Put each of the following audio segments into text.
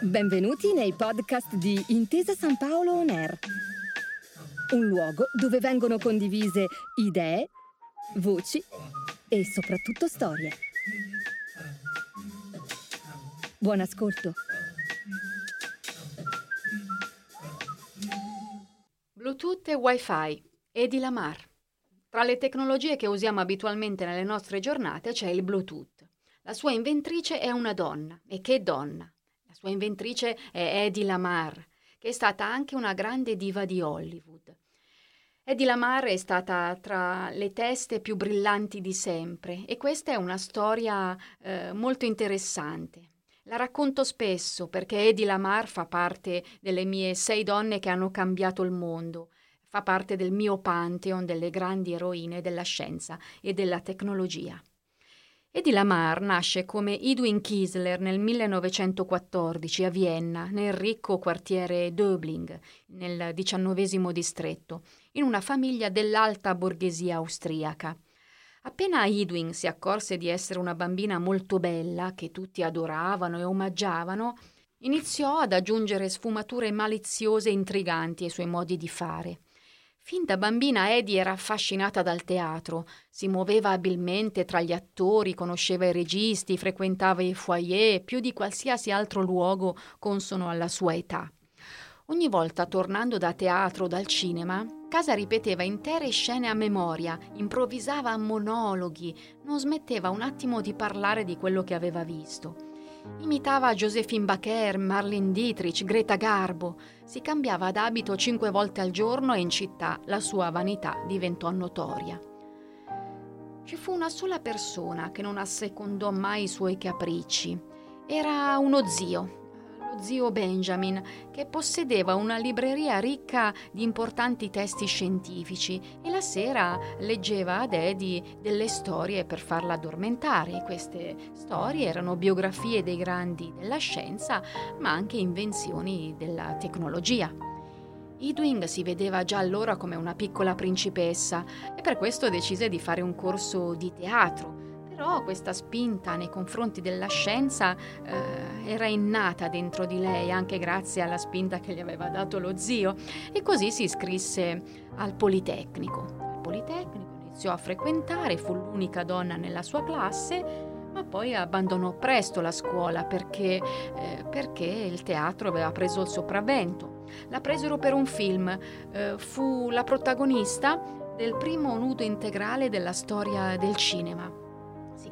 Benvenuti nei podcast di Intesa San Paolo On Air, un luogo dove vengono condivise idee, voci e soprattutto storie. Buon ascolto. Bluetooth e Wi-Fi. Edi Lamar. Tra le tecnologie che usiamo abitualmente nelle nostre giornate c'è il Bluetooth. La sua inventrice è una donna. E che donna! La sua inventrice è Eddie Lamar, che è stata anche una grande diva di Hollywood. Eddie Lamar è stata tra le teste più brillanti di sempre e questa è una storia eh, molto interessante. La racconto spesso perché Eddie Lamar fa parte delle mie sei donne che hanno cambiato il mondo, fa parte del mio pantheon delle grandi eroine della scienza e della tecnologia. Eddie Lamar nasce come Edwin Kiesler nel 1914 a Vienna, nel ricco quartiere Döbling, nel diciannovesimo distretto, in una famiglia dell'alta borghesia austriaca. Appena Edwin si accorse di essere una bambina molto bella, che tutti adoravano e omaggiavano, iniziò ad aggiungere sfumature maliziose e intriganti ai suoi modi di fare. Fin da bambina Eddie era affascinata dal teatro, si muoveva abilmente tra gli attori, conosceva i registi, frequentava i foyer più di qualsiasi altro luogo consono alla sua età. Ogni volta tornando da teatro o dal cinema, Casa ripeteva intere scene a memoria, improvvisava monologhi, non smetteva un attimo di parlare di quello che aveva visto. Imitava Josephine Baker, Marlene Dietrich, Greta Garbo. Si cambiava d'abito cinque volte al giorno e in città la sua vanità diventò notoria. Ci fu una sola persona che non assecondò mai i suoi capricci. Era uno zio, zio Benjamin, che possedeva una libreria ricca di importanti testi scientifici e la sera leggeva ad Eddie delle storie per farla addormentare. Queste storie erano biografie dei grandi della scienza, ma anche invenzioni della tecnologia. Edwin si vedeva già allora come una piccola principessa e per questo decise di fare un corso di teatro però questa spinta nei confronti della scienza eh, era innata dentro di lei, anche grazie alla spinta che gli aveva dato lo zio, e così si iscrisse al Politecnico. Al Politecnico iniziò a frequentare, fu l'unica donna nella sua classe, ma poi abbandonò presto la scuola perché, eh, perché il teatro aveva preso il sopravvento. La presero per un film, eh, fu la protagonista del primo nudo integrale della storia del cinema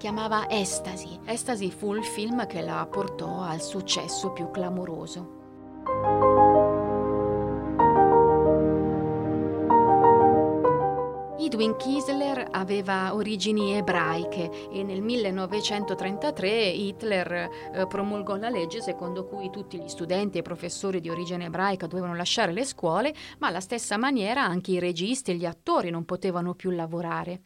chiamava Estasi. Estasi fu il film che la portò al successo più clamoroso. Edwin Kiesler aveva origini ebraiche e nel 1933 Hitler eh, promulgò la legge secondo cui tutti gli studenti e professori di origine ebraica dovevano lasciare le scuole, ma alla stessa maniera anche i registi e gli attori non potevano più lavorare.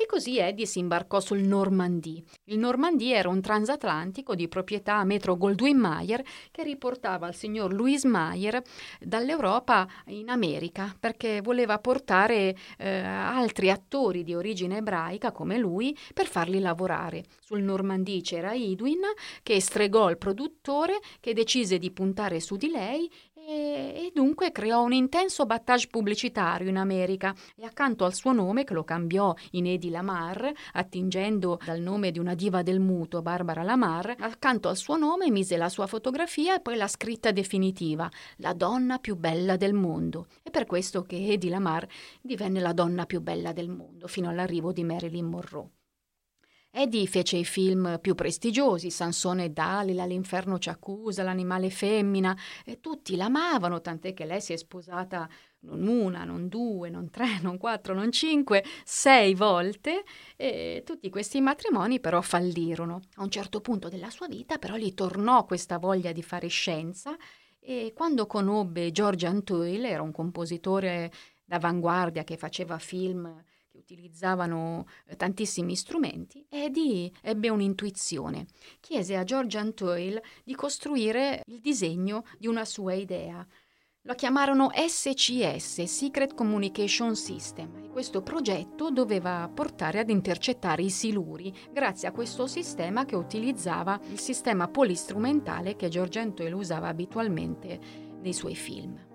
E così Eddie si imbarcò sul Normandie. Il Normandie era un transatlantico di proprietà Metro Goldwyn Mayer che riportava il signor Louis Mayer dall'Europa in America perché voleva portare eh, altri attori di origine ebraica come lui per farli lavorare. Sul Normandie c'era Edwin che stregò il produttore che decise di puntare su di lei e, dunque creò un intenso battage pubblicitario in America e accanto al suo nome, che lo cambiò in Eddie Lamar, attingendo dal nome di una diva del muto, Barbara Lamar, accanto al suo nome mise la sua fotografia e poi la scritta definitiva, la donna più bella del mondo. È per questo che Eddie Lamar divenne la donna più bella del mondo, fino all'arrivo di Marilyn Monroe. Eddie fece i film più prestigiosi, Sansone e Dalila, L'inferno ci accusa, L'animale femmina, e tutti l'amavano, tant'è che lei si è sposata non una, non due, non tre, non quattro, non cinque, sei volte e tutti questi matrimoni però fallirono. A un certo punto della sua vita però gli tornò questa voglia di fare scienza e quando conobbe George Antoil, era un compositore d'avanguardia che faceva film utilizzavano eh, tantissimi strumenti, Eddie ebbe un'intuizione. Chiese a George Antoil di costruire il disegno di una sua idea. Lo chiamarono SCS, Secret Communication System, e questo progetto doveva portare ad intercettare i siluri grazie a questo sistema che utilizzava il sistema polistrumentale che Giorgento usava abitualmente nei suoi film.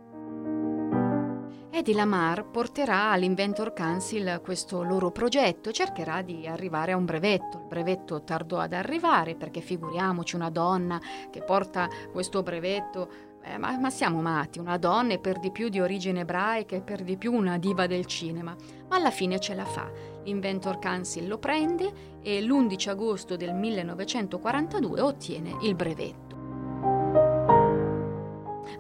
Eddie Lamar porterà all'Inventor Council questo loro progetto cercherà di arrivare a un brevetto. Il brevetto tardò ad arrivare perché figuriamoci una donna che porta questo brevetto eh, ma, ma, siamo matti, una donna e per di più di origine ebraica e per di più una diva del cinema. Ma alla fine ce la fa. L'Inventor Council lo prende e l'11 agosto del 1942 ottiene il brevetto.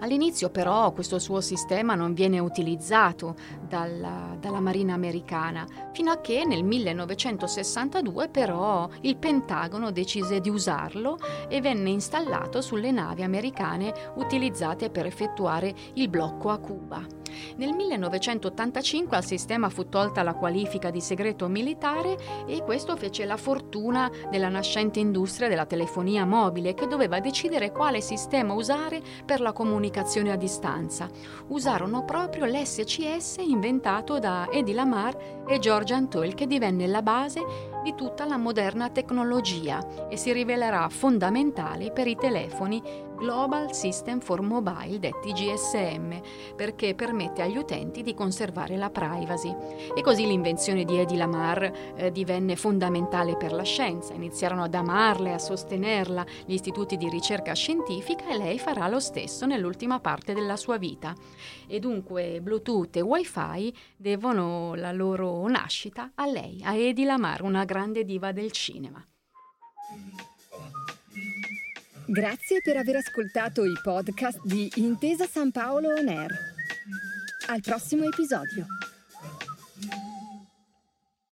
All'inizio però questo suo sistema non viene utilizzato dalla, dalla Marina americana, fino a che nel 1962 però il Pentagono decise di usarlo e venne installato sulle navi americane utilizzate per effettuare il blocco a Cuba. Nel 1985 al sistema fu tolta la qualifica di segreto militare e questo fece la fortuna della nascente industria della telefonia mobile che doveva decidere quale sistema usare per la comunicazione a distanza. Usarono proprio l'SCS inventato da Eddie Lamar e George Antoil che divenne la base di tutta la moderna tecnologia e si rivelerà fondamentale per i telefoni Global System for Mobile, detti GSM, perché permette agli utenti di conservare la privacy. E così l'invenzione di Eddie Lamar eh, divenne fondamentale per la scienza. Iniziarono ad amarla e a sostenerla gli istituti di ricerca scientifica e lei farà lo stesso nell'ultima parte della sua vita. E dunque Bluetooth e Wi-Fi devono la loro nascita a lei, a Eddie Lamar, una grande diva del cinema. Grazie per aver ascoltato i podcast di Intesa San Paolo On Air. Al prossimo episodio.